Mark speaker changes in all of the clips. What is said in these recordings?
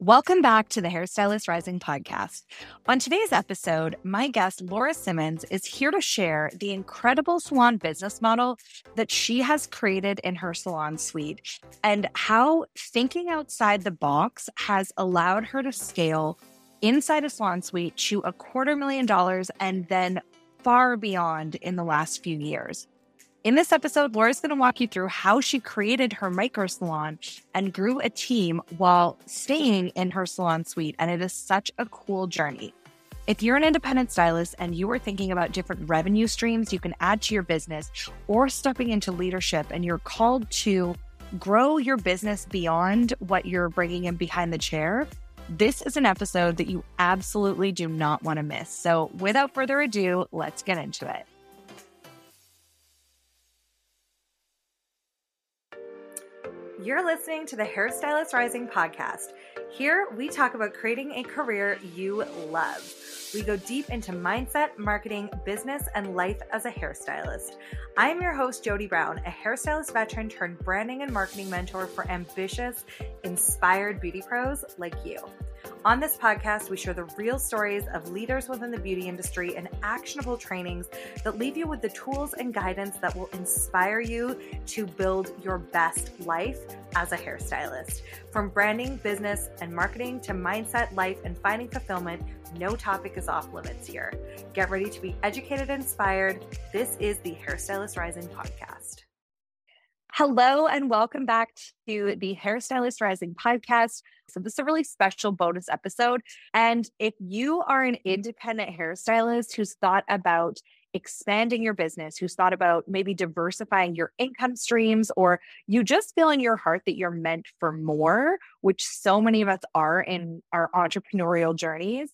Speaker 1: Welcome back to the Hairstylist Rising podcast. On today's episode, my guest, Laura Symons, is here to share the incredible salon business model that she has created in her salon suite and how thinking outside the box has allowed her to scale inside a salon suite to a quarter million dollars and then far beyond in the last few years. In this episode, Laura's going to walk you through how she created her micro salon and grew a team while staying in her salon suite. And it is such a cool journey. If you're an independent stylist and you are thinking about different revenue streams you can add to your business or stepping into leadership and you're called to grow your business beyond what you're bringing in behind the chair, this is an episode that you absolutely do not want to miss. So, without further ado, let's get into it. You're listening to the Hairstylist Rising podcast. Here, we talk about creating a career you love. We go deep into mindset, marketing, business, and life as a hairstylist. I am your host, Jody Brown, a hairstylist veteran turned branding and marketing mentor for ambitious, inspired beauty pros like you. On this podcast, we share the real stories of leaders within the beauty industry and actionable trainings that leave you with the tools and guidance that will inspire you to build your best life as a hairstylist. From branding, business, and marketing to mindset, life, and finding fulfillment, no topic is off limits here. Get ready to be educated and inspired. This is the Hairstylist Rising podcast. Hello, and welcome back to the Hairstylist Rising podcast. So, this is a really special bonus episode. And if you are an independent hairstylist who's thought about expanding your business, who's thought about maybe diversifying your income streams, or you just feel in your heart that you're meant for more, which so many of us are in our entrepreneurial journeys,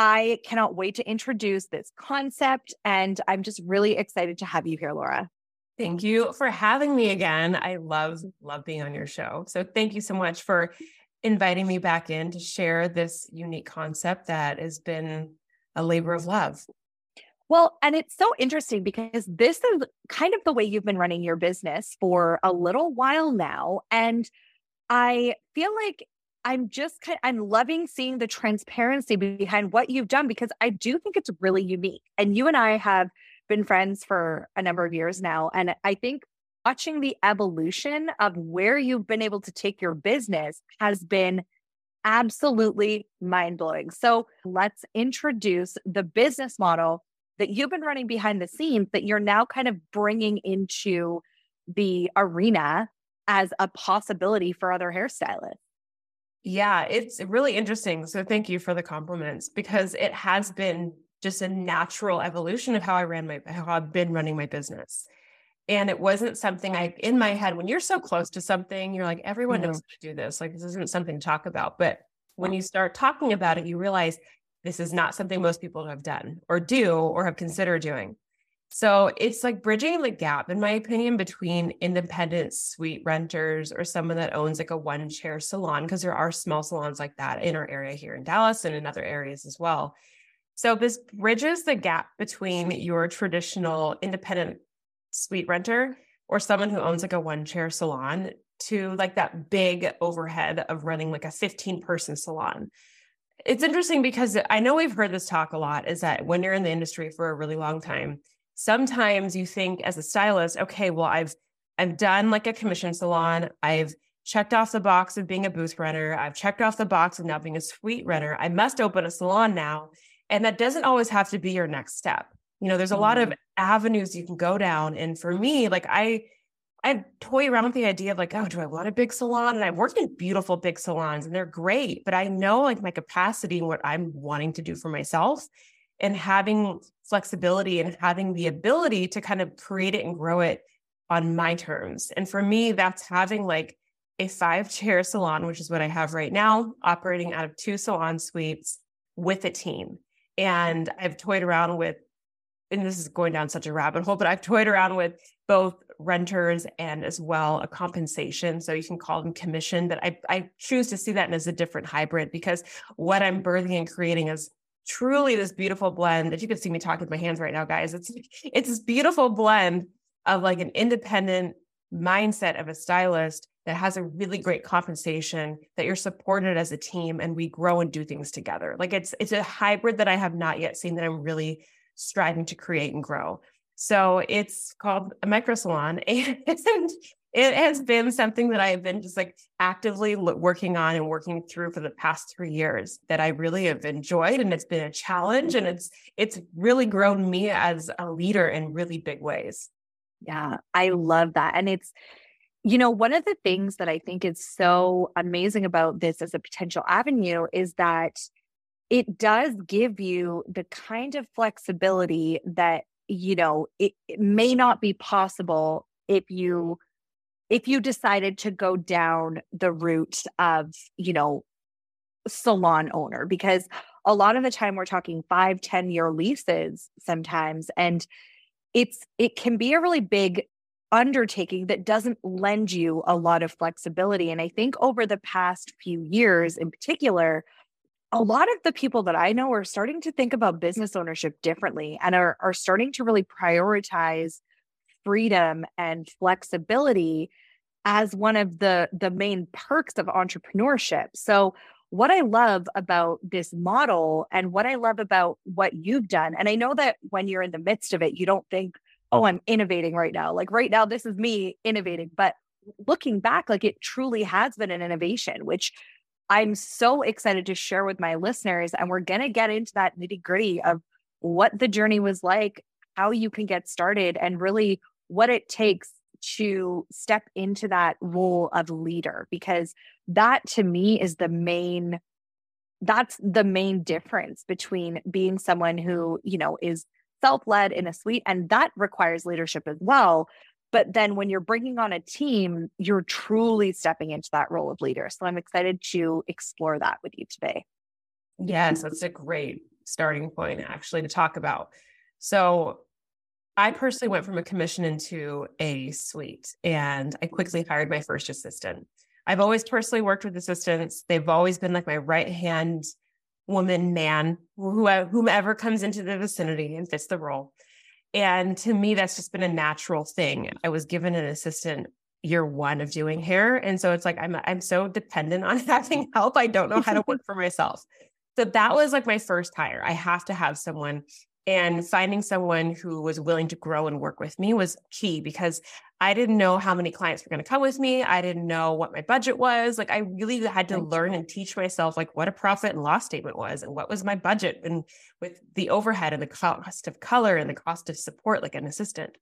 Speaker 1: I cannot wait to introduce this concept. And I'm just really excited to have you here, Laura.
Speaker 2: Thank you for having me again. I love love being on your show. So thank you so much for inviting me back in to share this unique concept that has been a labor of love.
Speaker 1: Well, and it's so interesting because this is kind of the way you've been running your business for a little while now and I feel like I'm just kind of, I'm loving seeing the transparency behind what you've done because I do think it's really unique. And you and I have been friends for a number of years now. And I think watching the evolution of where you've been able to take your business has been absolutely mind blowing. So let's introduce the business model that you've been running behind the scenes that you're now kind of bringing into the arena as a possibility for other hairstylists.
Speaker 2: Yeah, it's really interesting. So thank you for the compliments because it has been just a natural evolution of how I ran my how I've been running my business. And it wasn't something I in my head when you're so close to something, you're like, everyone knows mm-hmm. how to do this. Like this isn't something to talk about. But when you start talking about it, you realize this is not something most people have done or do or have considered doing. So it's like bridging the gap, in my opinion, between independent suite renters or someone that owns like a one chair salon, because there are small salons like that in our area here in Dallas and in other areas as well. So this bridges the gap between your traditional independent suite renter or someone who owns like a one chair salon to like that big overhead of running like a 15 person salon. It's interesting because I know we've heard this talk a lot is that when you're in the industry for a really long time, sometimes you think as a stylist, okay, well, I've I've done like a commission salon, I've checked off the box of being a booth renter, I've checked off the box of now being a suite renter. I must open a salon now. And that doesn't always have to be your next step. You know, there's a lot of mm-hmm. avenues you can go down. And for me, like I, I toy around with the idea of like, oh, do I want a big salon? And I've worked in beautiful big salons and they're great, but I know like my capacity and what I'm wanting to do for myself and having flexibility and having the ability to kind of create it and grow it on my terms. And for me, that's having like a five chair salon, which is what I have right now, operating out of two salon suites with a team. And I've toyed around with, and this is going down such a rabbit hole, but I've toyed around with both renters and as well a compensation. So you can call them commission, but I, I choose to see that as a different hybrid because what I'm birthing and creating is truly this beautiful blend that you can see me talking with my hands right now, guys. It's it's this beautiful blend of like an independent mindset of a stylist that has a really great compensation, that you're supported as a team and we grow and do things together. Like it's it's a hybrid that I have not yet seen that I'm really striving to create and grow. So it's called a micro salon and it has been something that I have been just like actively working on and working through for the past 3 years that I really have enjoyed and it's been a challenge and it's it's really grown me as a leader in really big ways.
Speaker 1: Yeah, I love that. And it's you know, one of the things that I think is so amazing about this as a potential avenue is that it does give you the kind of flexibility that, you know, it, it may not be possible if you if you decided to go down the route of, you know, salon owner because a lot of the time we're talking five, 10 year leases sometimes. And it's it can be a really big undertaking that doesn't lend you a lot of flexibility. And I think over the past few years in particular, a lot of the people that I know are starting to think about business ownership differently and are, are starting to really prioritize freedom and flexibility as one of the the main perks of entrepreneurship. So what I love about this model and what I love about what you've done and I know that when you're in the midst of it you don't think oh, oh. I'm innovating right now. Like right now, this is me innovating. But looking back, like it truly has been an innovation, which I'm so excited to share with my listeners. And we're going to get into that nitty gritty of what the journey was like, how you can get started, and really what it takes to step into that role of leader. Because that to me is the main that's the main difference between being someone who you know is self led in a suite, and that requires leadership as well. But then when you're bringing on a team, you're truly stepping into that role of leader. So I'm excited to explore that with you today.
Speaker 2: Yes, that's a great starting point actually to talk about. So I personally went from a commission into a suite and I quickly hired my first assistant. I've always personally worked with assistants. They've always been like my right hand woman, man, uh, whomever comes into the vicinity and fits the role. And to me, that's just been a natural thing. I was given an assistant year one of doing hair. And so it's like I'm I'm so dependent on having help. I don't know how to work for myself. So that was like my first hire. I have to have someone and finding someone who was willing to grow and work with me was key because I didn't know how many clients were going to come with me. I didn't know what my budget was. Like I really had to learn and teach myself like what a profit and loss statement was and what was my budget and with the overhead and the cost of color and the cost of support like an assistant.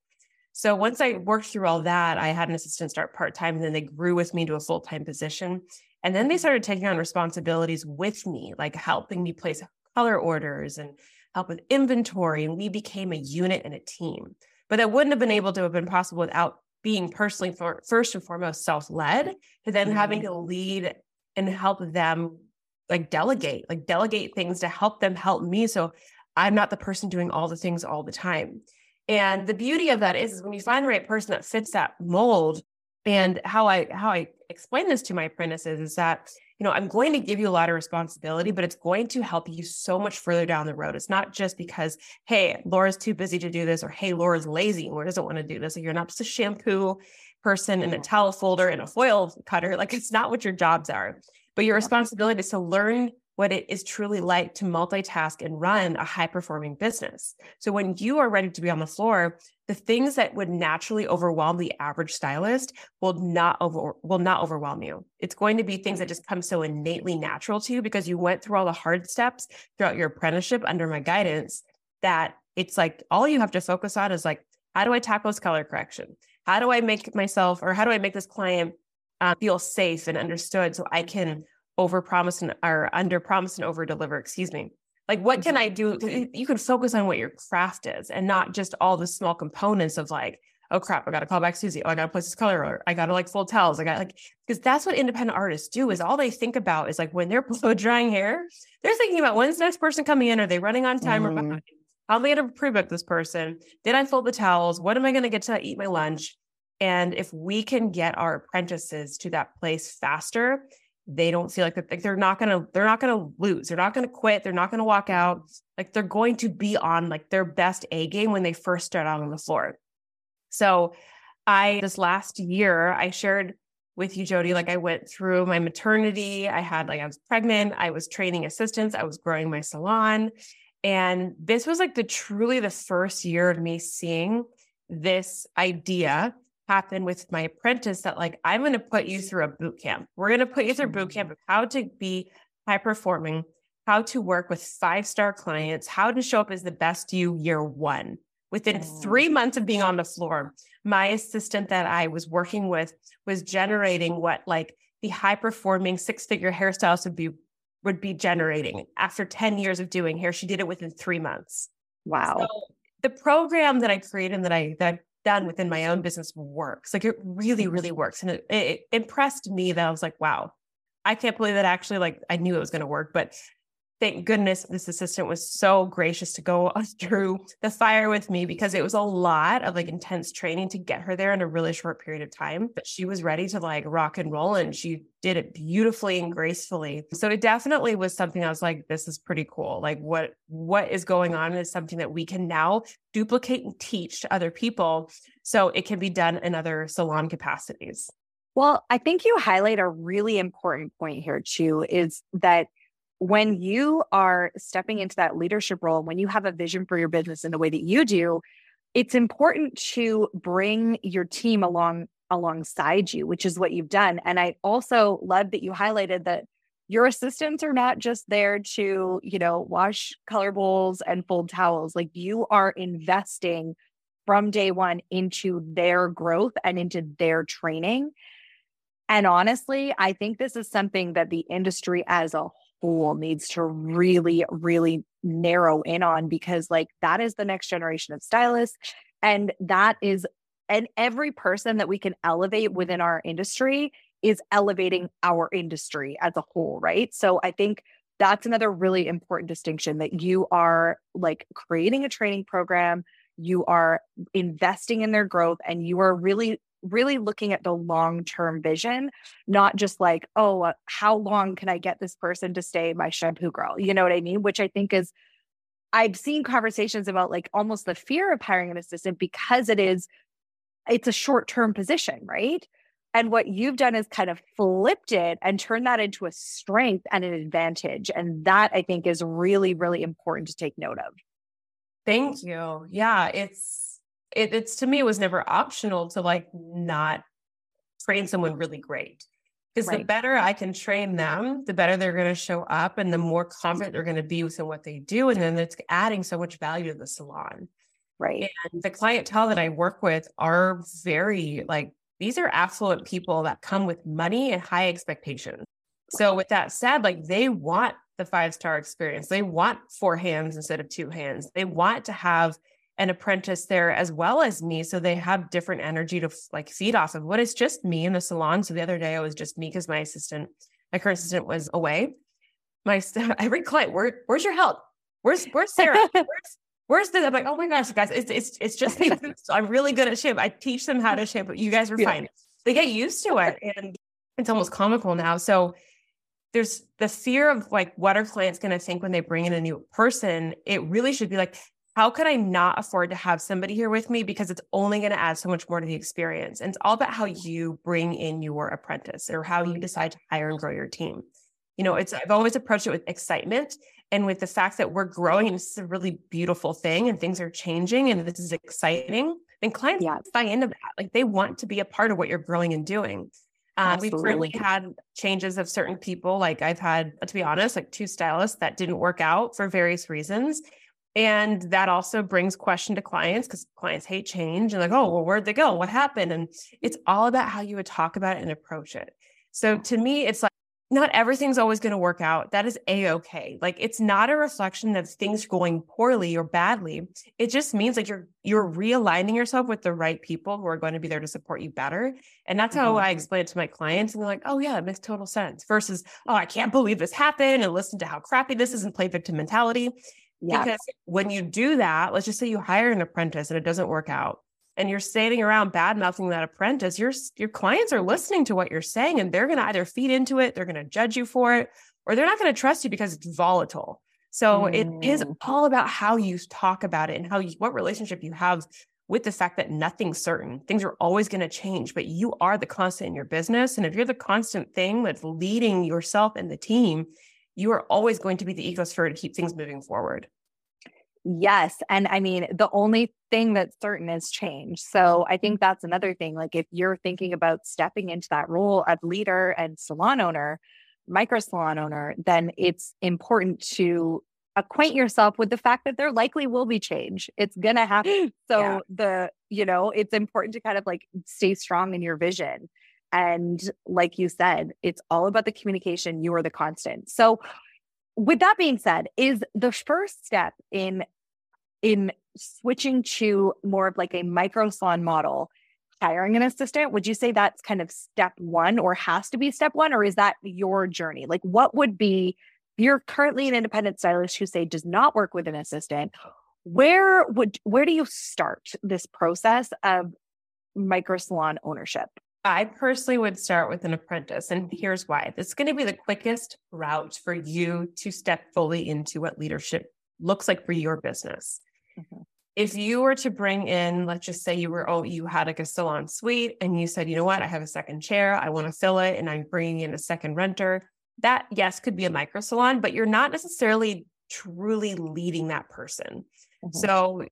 Speaker 2: So once I worked through all that, I had an assistant start part-time and then they grew with me to a full-time position. And then they started taking on responsibilities with me, like helping me place color orders and help with inventory, and we became a unit and a team. But that wouldn't have been able to have been possible without being personally for first and foremost self-led, to then mm-hmm. having to lead and help them like delegate, like delegate things to help them help me. So I'm not the person doing all the things all the time. And the beauty of that is, is when you find the right person that fits that mold, and how I how I explain this to my apprentices is that you know, I'm going to give you a lot of responsibility, but it's going to help you so much further down the road. It's not just because, hey, Laura's too busy to do this, or hey, Laura's lazy or doesn't want to do this. Or you're not just a shampoo person and a towel folder and a foil cutter. Like it's not what your jobs are. But your responsibility is to learn what it is truly like to multitask and run a high performing business. So when you are ready to be on the floor, the things that would naturally overwhelm the average stylist will not over will not overwhelm you. It's going to be things that just come so innately natural to you because you went through all the hard steps throughout your apprenticeship under my guidance that it's like all you have to focus on is like how do I tackle this color correction? How do I make myself or how do I make this client uh, feel safe and understood so I can over promise and or under promise and over deliver, excuse me. Like, what can I do? You can focus on what your craft is and not just all the small components of like, oh crap, I got to call back Susie. Oh, I got to place this color. Or I got to like fold towels. I got like, because that's what independent artists do is all they think about is like when they're blow drying hair, they're thinking about when's the next person coming in? Are they running on time mm. or mm-hmm. behind? How am I to pre-book this person? Did I fold the towels? What am I going to get to eat my lunch? And if we can get our apprentices to that place faster, they don't feel like, like they're not gonna they're not gonna lose they're not gonna quit they're not gonna walk out like they're going to be on like their best a game when they first start out on the floor so i this last year i shared with you, Jody. Like I went through my maternity. I had like I was pregnant. I was training assistants. I was growing my salon. And this was like the truly the first year of me seeing this idea happen with my apprentice that like I'm going to put you through a boot camp. We're going to put you through boot mm. camp of how to be high performing, how to work with five star clients, how to show up as the best you year one. Within mm. three months of being on the floor, my assistant that I was working with was generating what like the high performing six figure hairstylist would be would be generating after 10 years of doing hair. She did it within three months.
Speaker 1: Wow. So
Speaker 2: the program that I created and that I that done within my own business works. Like it really, mm-hmm. really works. And it, it impressed me that I was like, wow, I can't believe that actually like I knew it was going to work, but thank goodness this assistant was so gracious to go through the fire with me because it was a lot of like intense training to get her there in a really short period of time. But she was ready to like rock and roll and she did it beautifully and gracefully. So it definitely was something I was like, this is pretty cool. Like what what is going on is something that we can now duplicate and teach to other people so it can be done in other salon capacities.
Speaker 1: Well, I think you highlight a really important point here, too, is that when you are stepping into that leadership role, when you have a vision for your business in the way that you do, it's important to bring your team along alongside you, which is what you've done. And I also love that you highlighted that your assistants are not just there to, you know, wash color bowls and fold towels. Like you are investing from day one into their growth and into their training. And honestly, I think this is something that the industry as a school needs to really, really narrow in on because, like, that is the next generation of stylists. And that is, and every person that we can elevate within our industry is elevating our industry as a whole, right? So I think that's another really important distinction that you are like creating a training program, you are investing in their growth, and you are really really looking at the long term vision, not just like, oh, uh, how long can I get this person to stay my shampoo girl? You know what I mean? Which I think is, I've seen conversations about like almost the fear of hiring an assistant because it is, it's a short term position, right? And what you've done is kind of flipped it and turned that into a strength and an advantage. And that I think is really, really important to take note of.
Speaker 2: Thank you. Yeah, it's it, it's to me it was never optional to like not train someone really great because right. the better I can train them, the better they're going to show up and the more confident they're going to be within what they do. And then it's adding so much value to the salon.
Speaker 1: Right.
Speaker 2: And the clientele that I work with are very like, these are affluent people that come with money and high expectations. So, with that said, like they want the five star experience, they want four hands instead of two hands, they want to have an apprentice there as well as me. So they have different energy to like feed off of. What is just me in the salon. So the other day I was just me because my assistant, my current assistant was away. My every client, where, where's your help? Where's where's Sarah? Where's where's the? I'm like, oh my gosh, guys, it's it's it's just me. so I'm really good at shape. I teach them how to shape. You guys are yeah. fine. They get used to it, and it's almost comical now. So there's the fear of like what are clients going to think when they bring in a new person. It really should be like, how could I not afford to have somebody here with me because it's only going to add so much more to the experience? And it's all about how you bring in your apprentice or how you decide to hire and grow your team. You know, it's I've always approached it with excitement and with the fact that we're growing and this is a really beautiful thing and things are changing and this is exciting. And clients yeah. buy into that. Like they want to be a part of what you're growing and doing. Um, we've really had changes of certain people. Like I've had, to be honest, like two stylists that didn't work out for various reasons. And that also brings question to clients because clients hate change and like, oh, well, where'd they go? What happened? And it's all about how you would talk about it and approach it. So to me, it's like not everything's always going to work out. That is a okay. Like it's not a reflection of things going poorly or badly. It just means like you're you're realigning yourself with the right people who are going to be there to support you better. And that's how mm-hmm. I explain it to my clients. And they're like, oh yeah, it makes total sense. Versus, oh, I can't believe this happened and listen to how crappy this is and play victim mentality. Yeah. Because when you do that, let's just say you hire an apprentice and it doesn't work out and you're standing around bad mouthing that apprentice, your your clients are listening to what you're saying and they're going to either feed into it, they're going to judge you for it, or they're not going to trust you because it's volatile. So mm. it is mm. all about how you talk about it and how you, what relationship you have with the fact that nothing's certain. Things are always going to change, but you are the constant in your business. And if you're the constant thing that's leading yourself and the team, you are always going to be the ecosphere to keep things moving forward.
Speaker 1: Yes. And I mean, the only thing that's certain is change. So I think mm-hmm. that's another thing. Like if you're thinking about stepping into that role of leader and salon owner, micro salon owner, then it's important to acquaint yourself with the fact that there likely will be change. It's going to happen. So yeah. the, you know, it's important to kind of like stay strong in your vision. And like you said, it's all about the communication. You are the constant. So with that being said, is the first step in in switching to more of like a micro salon model hiring an assistant would you say that's kind of step one or has to be step one or is that your journey like what would be you're currently an independent stylist who say does not work with an assistant where would where do you start this process of micro salon ownership
Speaker 2: I personally would start with an apprentice. And here's why this is going to be the quickest route for you to step fully into what leadership looks like for your business. Mm-hmm. If you were to bring in, let's just say you were, oh, you had like a salon suite and you said, you know what, I have a second chair, I want to fill it, and I'm bringing in a second renter that yes could be a micro salon but you're not necessarily truly leading that person mm-hmm. so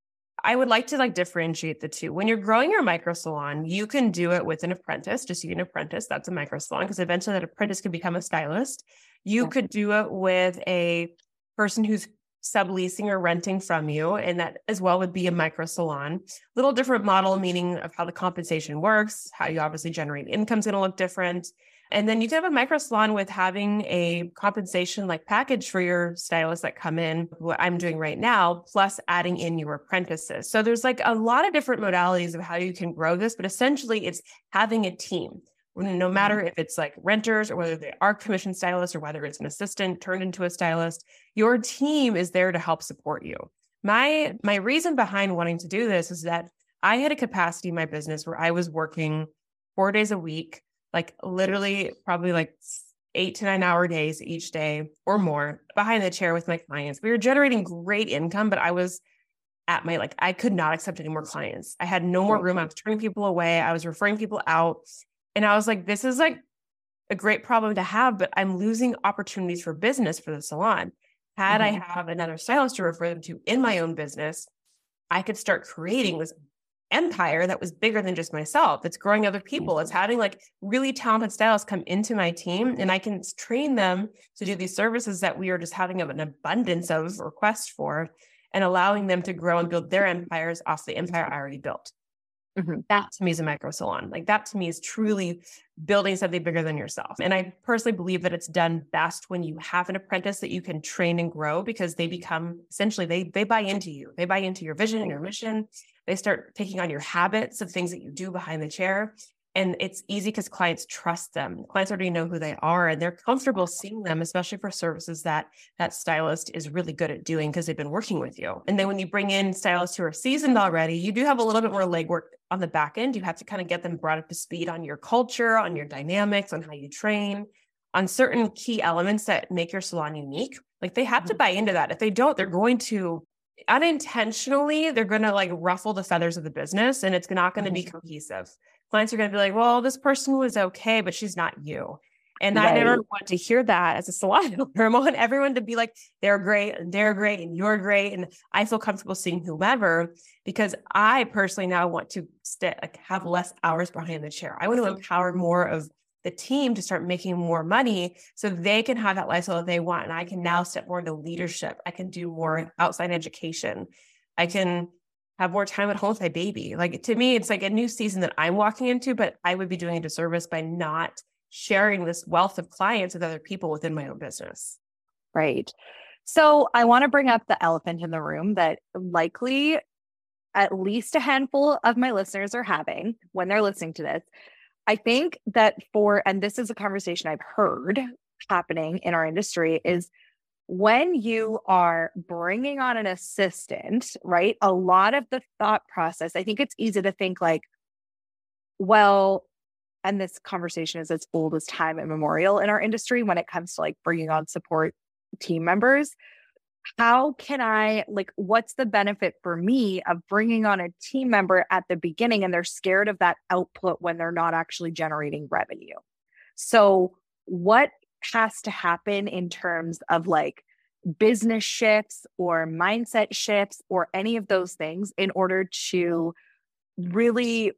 Speaker 2: i would like to like differentiate the two. When you're growing your micro salon you can do it with an apprentice just you an apprentice that's a micro salon because eventually that apprentice could become a stylist. You yeah. could do it with a person who's subleasing or renting from you and that as well would be a micro salon. Little different model meaning of how the compensation works how you obviously generate income is going to look different and then you can have a micro salon with having a compensation like package for your stylists that come in, what I'm doing right now, plus adding in your apprentices. So there's like a lot of different modalities of how you can grow this, but essentially it's having a team. No matter mm-hmm. if it's like renters or whether they are commission stylists or whether it's an assistant turned into a stylist, your team is there to help support you. My my reason behind wanting to do this is that I had a capacity in my business where I was working four days a week like literally probably like eight to nine hour days each day or more behind the chair with my clients. We were generating great income, but I was at my like I could not accept any more clients. I had no more room. I was turning people away. I was referring people out. And I was like, this is like a great problem to have, but I'm losing opportunities for business for the salon. Had mm-hmm. I have another stylist to refer them to in my own business, I could start creating this empire that was bigger than just myself. It's growing other people. It's having like really talented stylists come into my team and I can train them to do these services that we are just having an abundance of requests for and allowing them to grow and build their empires off the empire I already built. Mm-hmm. That to me is a micro salon. Like that to me is truly building something bigger than yourself. And I personally believe that it's done best when you have an apprentice that you can train and grow because they become essentially they they buy into you. They buy into your vision and your mission they start taking on your habits of things that you do behind the chair. And it's easy because clients trust them. Clients already know who they are and they're comfortable seeing them, especially for services that that stylist is really good at doing because they've been working with you. And then when you bring in stylists who are seasoned already, you do have a little bit more legwork on the back end. You have to kind of get them brought up to speed on your culture, on your dynamics, on how you train, on certain key elements that make your salon unique. Like they have to mm-hmm. buy into that. If they don't, they're going to unintentionally they're going to like ruffle the feathers of the business and it's not going to be mm-hmm. cohesive clients are going to be like well this person was okay but she's not you and right. I never want to hear that as a salon owner. I want everyone to be like, they're great and they're great and you're great. And I feel comfortable seeing whomever because I personally now want to like, have less hours behind the chair. I want to empower more of the team to start making more money so they can have that lifestyle that they want. And I can now step more into leadership. I can do more outside education. I can have more time at home with my baby. Like to me, it's like a new season that I'm walking into, but I would be doing a disservice by not sharing this wealth of clients with other people within my own business.
Speaker 1: Right. So I want to bring up the elephant in the room that likely at least a handful of my listeners are having when they're listening to this, I think that for, and this is a conversation I've heard happening in our industry, is when you are bringing on an assistant, right? A lot of the thought process, I think it's easy to think like, well, and this conversation is as old as time immemorial in our industry when it comes to like bringing on support team members. How can I, like, what's the benefit for me of bringing on a team member at the beginning and they're scared of that output when they're not actually generating revenue? So, what has to happen in terms of like business shifts or mindset shifts or any of those things in order to really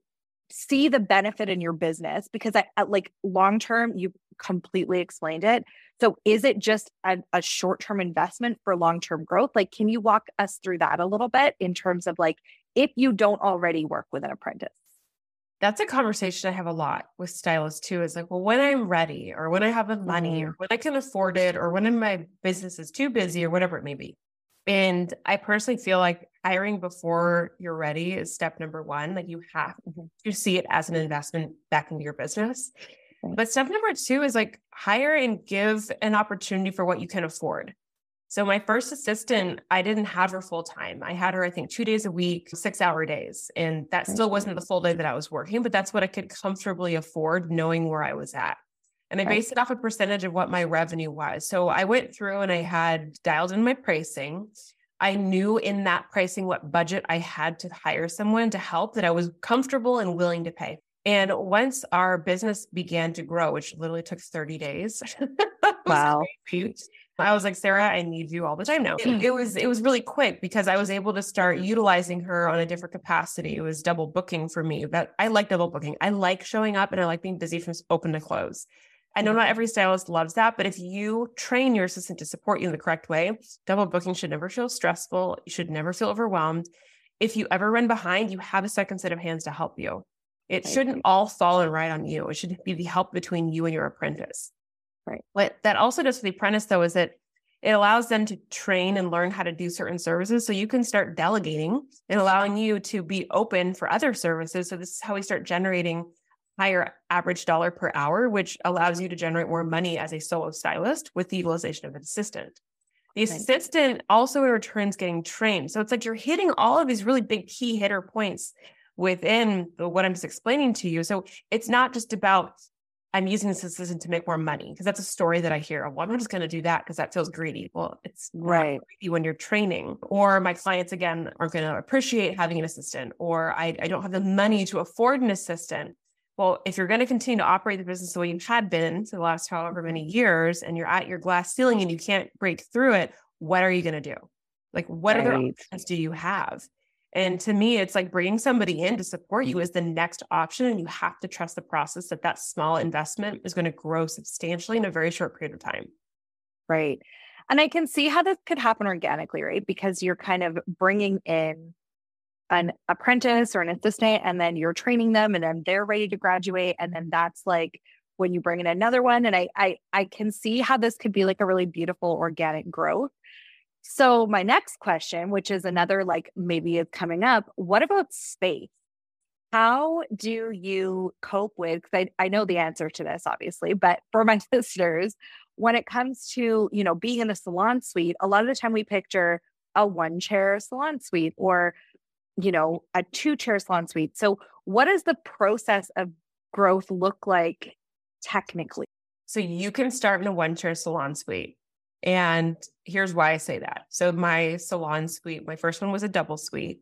Speaker 1: see the benefit in your business because I, like long term you completely explained it so is it just a, a short term investment for long term growth like can you walk us through that a little bit in terms of like if you don't already work with an apprentice
Speaker 2: that's a conversation I have a lot with stylists too. Is like, well, when I'm ready, or when I have the money, mm-hmm. or when I can afford it, or when my business is too busy, or whatever it may be. And I personally feel like hiring before you're ready is step number one. Like you have mm-hmm. to see it as an investment back into your business. But step number two is like hire and give an opportunity for what you can afford. So my first assistant, I didn't have her full time. I had her, I think, two days a week, six hour days. And that still wasn't the full day that I was working, but that's what I could comfortably afford knowing where I was at. And I based it off a percentage of what my revenue was. So I went through and I had dialed in my pricing. I knew in that pricing what budget I had to hire someone to help that I was comfortable and willing to pay. And once our business began to grow, which literally took 30 days.
Speaker 1: wow.
Speaker 2: I was like, Sarah, I need you all the time now. It, it, was it was really quick because I was able to start mm-hmm. utilizing her on a different capacity. It was double booking for me. But I like double booking. I like showing up and I like being busy from open to close. I know mm-hmm. not every stylist loves that, but if you train your assistant to support you in the correct way, double booking should never feel stressful. You should never feel overwhelmed. If you ever run behind, you have a second set of hands to help you. It shouldn't all fall and ride on you. It should be the help between you and your apprentice.
Speaker 1: Right.
Speaker 2: What that also does for the apprentice, though, is that it allows them to train and learn how to do certain services. So you can start delegating and allowing you to be open for other services. So this is how we start generating higher average dollar per hour, which allows you to generate more money as a solo stylist with the utilization of an assistant. The assistant also in return is getting trained. So it's like you're hitting all of these really big key hitter points within the, what I'm just explaining to you. So it's not just about I'm using this assistant to make more money because that's a story that I hear. Oh, well, I'm just going to do that because that feels greedy. Well, it's
Speaker 1: right
Speaker 2: when you're training, or my clients again aren't going to appreciate having an assistant, or I, I don't have the money to afford an assistant. Well, if you're going to continue to operate the business the way you had been for the last however many mm-hmm. years, and you're at your glass ceiling and you can't break through it, what are you going to do? Like, what right. other options do you have? And to me, it's like bringing somebody in to support you mm-hmm. is the next option. And you have to trust the process that that small investment is going to grow substantially in a very short period of time.
Speaker 1: Right. And I can see how this could happen organically, right? Because you're kind of bringing in an apprentice or an assistant, and then you're training them, and then they're ready to graduate. And then that's like when you bring in another one. And I, I, I can see how this could be like a really beautiful organic growth. So, my next question, which is another like maybe it's coming up, what about space? How do you cope with? I, I know the answer to this, obviously, but for my listeners, when it comes to you know being in a salon suite, a lot of the time we picture a one chair salon suite or you know a two chair salon suite. So, what does the process of growth look like technically?
Speaker 2: So you can start in a one chair salon suite and here's why I say that. So, my salon suite, my first one was a double suite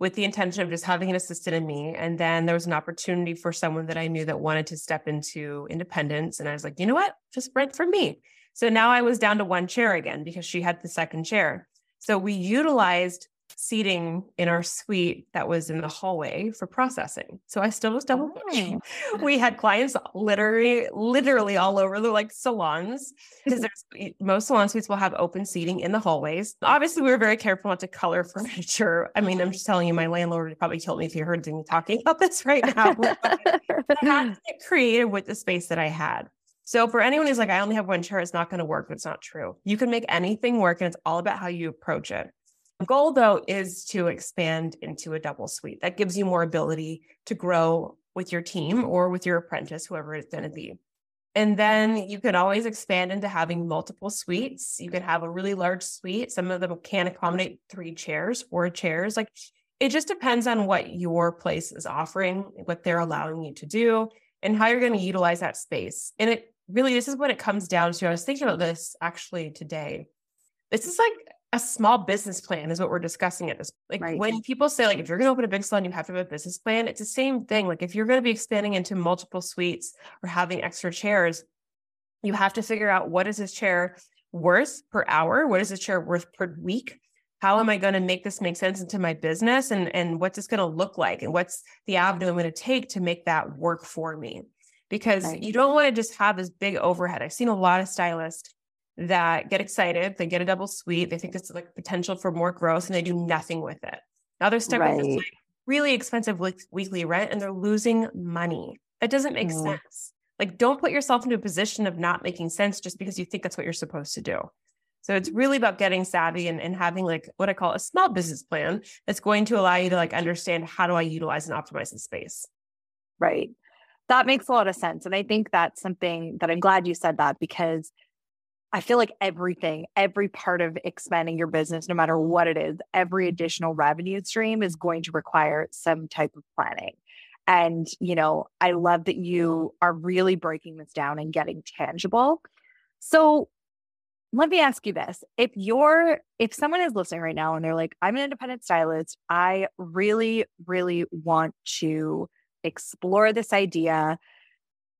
Speaker 2: with the intention of just having an assistant in me. And then there was an opportunity for someone that I knew that wanted to step into independence. And I was like, you know what? Just rent from me. So now I was down to one chair again because she had the second chair. So we utilized seating in our suite that was in the hallway for processing. So I still was double booking. Oh. We had clients literally, literally all over the like salons because there's most salon suites will have open seating in the hallways. Obviously, we were very careful not to color furniture. I mean, I'm just telling you, my landlord would probably kill me if he heard me talking about this right now. but I had to get creative with the space that I had. So for anyone who's like, I only have one chair, it's not going to work. It's not true. You can make anything work, and it's all about how you approach it goal though is to expand into a double suite. That gives you more ability to grow with your team or with your apprentice whoever it's going to be. And then you can always expand into having multiple suites. You can have a really large suite. Some of them can accommodate three chairs four chairs. Like it just depends on what your place is offering what they're allowing you to do and how you're going to utilize that space. And it really this is what it comes down to. I was thinking about this actually today. This is like a small business plan is what we're discussing at this. Like right. when people say, like, if you're going to open a big salon, you have to have a business plan. It's the same thing. Like if you're going to be expanding into multiple suites or having extra chairs, you have to figure out what is this chair worth per hour? What is this chair worth per week? How am I going to make this make sense into my business? And, and what's this going to look like? And what's the avenue I'm going to take to make that work for me? Because right. you don't want to just have this big overhead. I've seen a lot of stylists that get excited, they get a double suite, they think it's like potential for more growth, and they do nothing with it. Now they're stuck right. with this like really expensive weekly rent and they're losing money. That doesn't make mm. sense. Like, don't put yourself into a position of not making sense just because you think that's what you're supposed to do. So it's really about getting savvy and, and having like what I call a small business plan that's going to allow you to like understand how do I utilize and optimize the space.
Speaker 1: Right. That makes a lot of sense. And I think that's something that I'm glad you said that because I feel like everything, every part of expanding your business, no matter what it is, every mm-hmm. additional revenue stream is going to require some type of planning. And, you know, I love that you are really breaking this down and getting tangible. So let me ask you this. If you're, if someone is listening right now and they're like, I'm an independent stylist, I really, really want to explore this idea.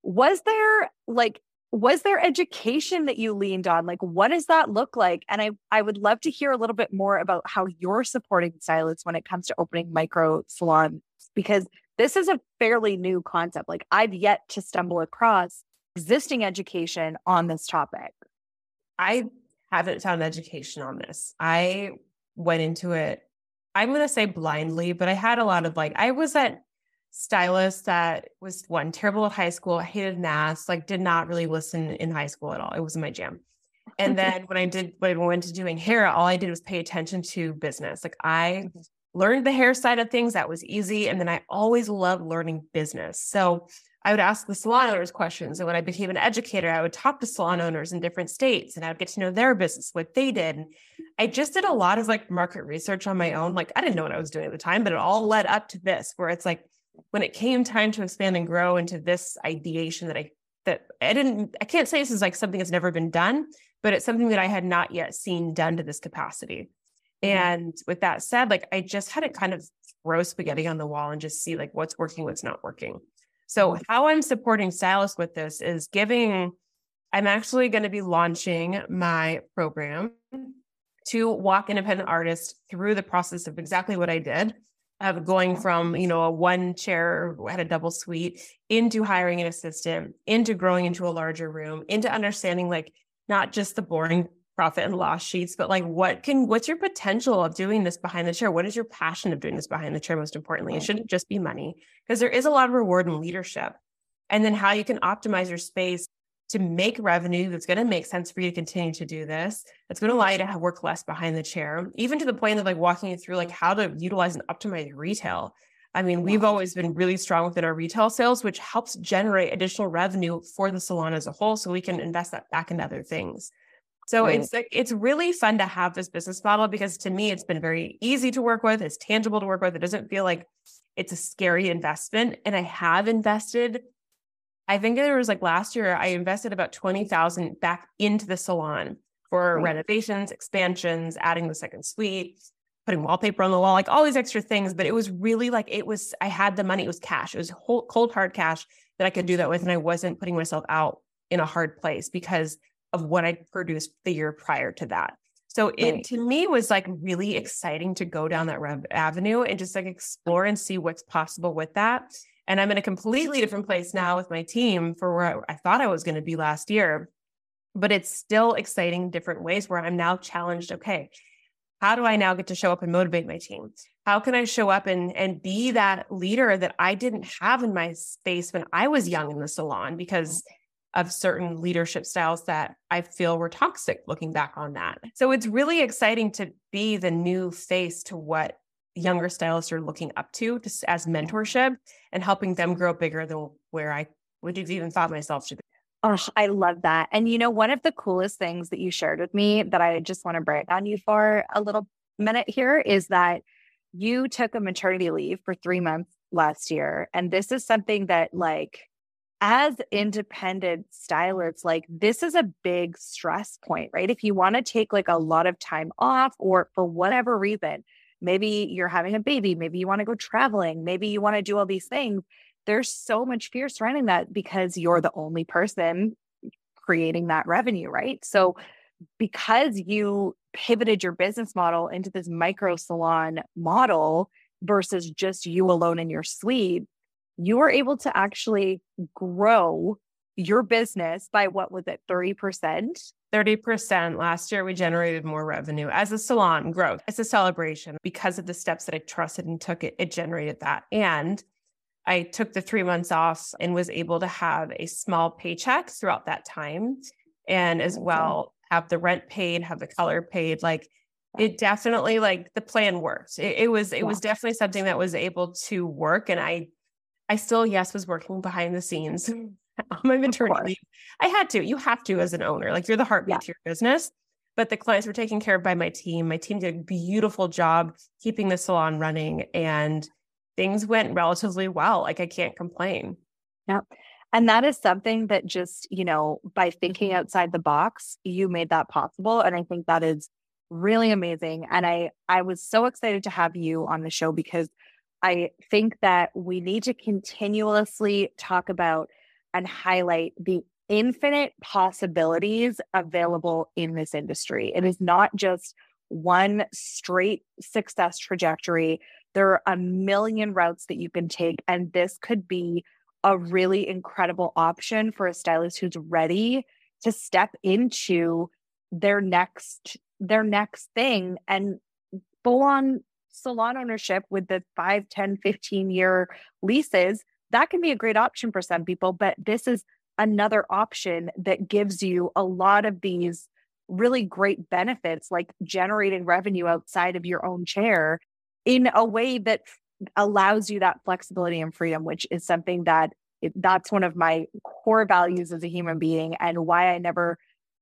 Speaker 1: Was there like was there education that you leaned on? Like what does that look like? And i i would love to hear a little bit more about how you're supporting stylists when it comes to opening micro salons because this is a fairly new concept. Like i've yet to stumble across existing education on this topic.
Speaker 2: I haven't found education on this. I went into it i'm going to say blindly but i had a lot of like i was at stylist that was one terrible at high school. I hated math, like did not really listen in high school at all. It wasn't my jam. And then when I did when I went to doing hair, all I did was pay attention to business. Like I mm-hmm. learned the hair side of things. That was easy. And then I always loved learning business. So I would ask the salon owners questions. And when I became an educator, I would talk to salon owners in different states and I would get to know their business, what they did. And I just did a lot of like market research on my own. Like I didn't know what I was doing at the time, but it all led up to this, where it's like when it came time to expand and grow into this ideation that I that I didn't I can't say this is like something that's never been done, but it's something that I had not yet seen done to this capacity. Mm-hmm. And with that said, like I just had to kind of throw spaghetti on the wall and just see like what's working, what's not working. So mm-hmm. how I'm supporting stylists with this is giving I'm actually going to be launching my program to walk independent artists through the process of exactly what I did of going from you know a one chair had a double suite into hiring an assistant into growing into a larger room into understanding like not just the boring profit and loss sheets but like what can what's your potential of doing this behind the chair? What is your passion of doing this behind the chair most importantly? It shouldn't just be money because there is a lot of reward in leadership. And then how you can optimize your space to make revenue that's going to make sense for you to continue to do this. That's going to allow you to work less behind the chair, even to the point of like walking you through like how to utilize and optimize retail. I mean, we've always been really strong within our retail sales, which helps generate additional revenue for the salon as a whole. So we can invest that back into other things. So right. it's like it's really fun to have this business model because to me it's been very easy to work with. It's tangible to work with. It doesn't feel like it's a scary investment. And I have invested I think there was like last year, I invested about 20,000 back into the salon for right. renovations, expansions, adding the second suite, putting wallpaper on the wall, like all these extra things. But it was really like it was, I had the money, it was cash, it was whole, cold hard cash that I could do that with. And I wasn't putting myself out in a hard place because of what I produced the year prior to that. So it right. to me was like really exciting to go down that rev- avenue and just like explore and see what's possible with that. And I'm in a completely different place now with my team for where I thought I was going to be last year. But it's still exciting different ways where I'm now challenged. Okay, how do I now get to show up and motivate my team? How can I show up and, and be that leader that I didn't have in my space when I was young in the salon because mm-hmm. of certain leadership styles that I feel were toxic looking back on that. So it's really exciting to be the new face to what younger stylists are looking up to just as mentorship and helping them grow bigger than where I would have even thought myself to be.
Speaker 1: Oh, I love that. And you know, one of the coolest things that you shared with me that I just want to brag on you for a little minute here is that you took a maternity leave for three months last year. And this is something that like as independent stylists, like this is a big stress point, right? If you want to take like a lot of time off or for whatever reason, maybe you're having a baby, maybe you want to go traveling, maybe you want to do all these things. There's so much fear surrounding that because you're the only person creating that revenue, right? So, because you pivoted your business model into this micro salon model versus just you alone in your suite, you were able to actually grow your business by what was it, 30%?
Speaker 2: 30% last year we generated more revenue as a salon growth it's a celebration because of the steps that i trusted and took it it generated that. And i took the three months off and was able to have a small paycheck throughout that time and as well have the rent paid have the color paid. Like it definitely like the plan worked. It, it was it yeah. was definitely something that was able to work. And i i still yes was working behind the scenes on my maternity leave. I had to. You have to as an owner. Like you're the heartbeat yeah. to your business. But the clients were taken care of by my team. My team did a beautiful job keeping the salon running and things went relatively well. Like I can't complain.
Speaker 1: Yeah. And that is something that just, you know, by thinking mm-hmm. outside the box, you made that possible. And I think that is really amazing. And I I was so excited to have you on the show because I think that we need to continuously talk about and highlight the infinite possibilities available in this industry. It is not just one straight success trajectory. There are a million routes that you can take, and this could be a really incredible option for a stylist who's ready to step into their next their next thing and full on salon ownership with the 5 10 15 year leases that can be a great option for some people, but this is another option that gives you a lot of these really great benefits, like generating revenue outside of your own chair in a way that allows you that flexibility and freedom, which is something that that's one of my core values as a human being and why I never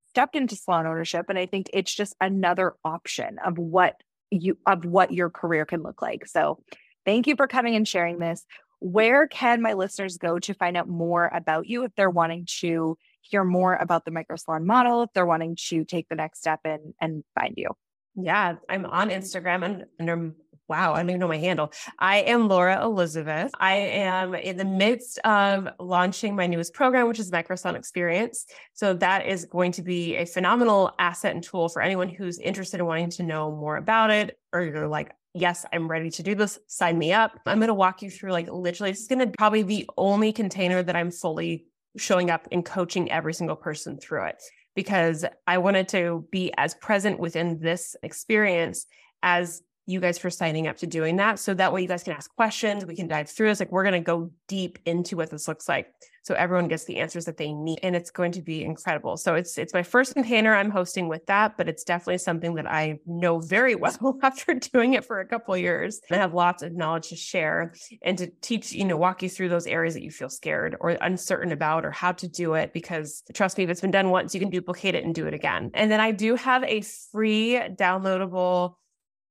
Speaker 1: stepped into salon ownership. And I think it's just another option of what you of what your career can look like. So thank you for coming and sharing this where can my listeners go to find out more about you if they're wanting to hear more about the micro salon model, if they're wanting to take the next step and and find you?
Speaker 2: Yeah, I'm on Instagram and under wow, I don't even know my handle. I am Laura Elizabeth. I am in the midst of launching my newest program, which is Microsalon Experience. So that is going to be a phenomenal asset and tool for anyone who's interested in wanting to know more about it, or you're like, yes, I'm ready to do this. Sign me up. I'm going to walk you through like literally, it's going to probably the only container that I'm fully showing up and coaching every single person through it because I wanted to be as present within this experience as you guys for signing up to doing that. So that way you guys can ask questions. We can dive through this. Like we're going to go deep into what this looks like. So everyone gets the answers that they need. And it's going to be incredible. So it's it's my first container I'm hosting with that, but it's definitely something that I know very well after doing it for a couple years. I have lots of knowledge to share and to teach, you know, walk you through those areas that you feel scared or uncertain about or how to do it. Because trust me, if it's been done once, you can duplicate it and do it again. And then I do have a free downloadable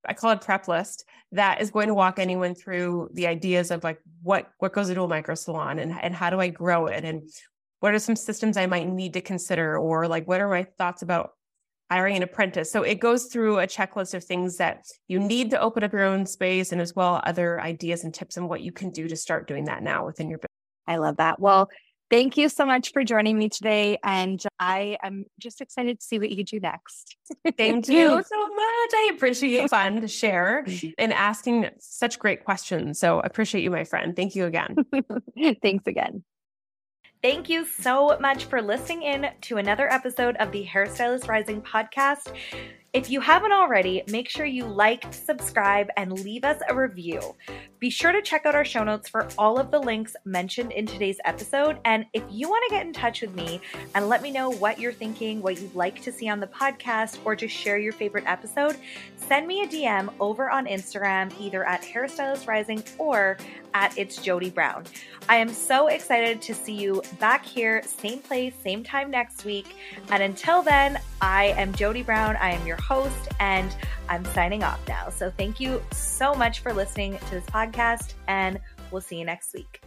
Speaker 2: I call it prep list that is going to walk anyone through the ideas of like what what goes into a micro salon and, and how do I grow it and what are some systems I might need to consider or like what are my thoughts about hiring an apprentice. So it goes through a checklist of things that you need to open up your own space and as well other ideas and tips on what you can do to start doing that now within your business.
Speaker 1: I love that. Well, Thank you so much for joining me today. And I am just excited to see what you do next.
Speaker 2: Thank you so much. I appreciate fun to share mm-hmm. and asking such great questions. So appreciate you, my friend. Thank you again.
Speaker 1: Thanks again.
Speaker 3: Thank you so much for listening in to another episode of the Hairstylist Rising podcast. If you haven't already, make sure you like, subscribe, and leave us a review. Be sure to check out our show notes for all of the links mentioned in today's episode. And if you want to get in touch with me and let me know what you're thinking, what you'd like to see on the podcast, or just share your favorite episode, send me a DM over on Instagram, either at Hairstylist Rising or at It's Jody Brown. I am so excited to see you back here, same place, same time next week. And until then, I am Jody Brown. I am your host, and I'm signing off now. So thank you so much for listening to this podcast, and we'll see you next week.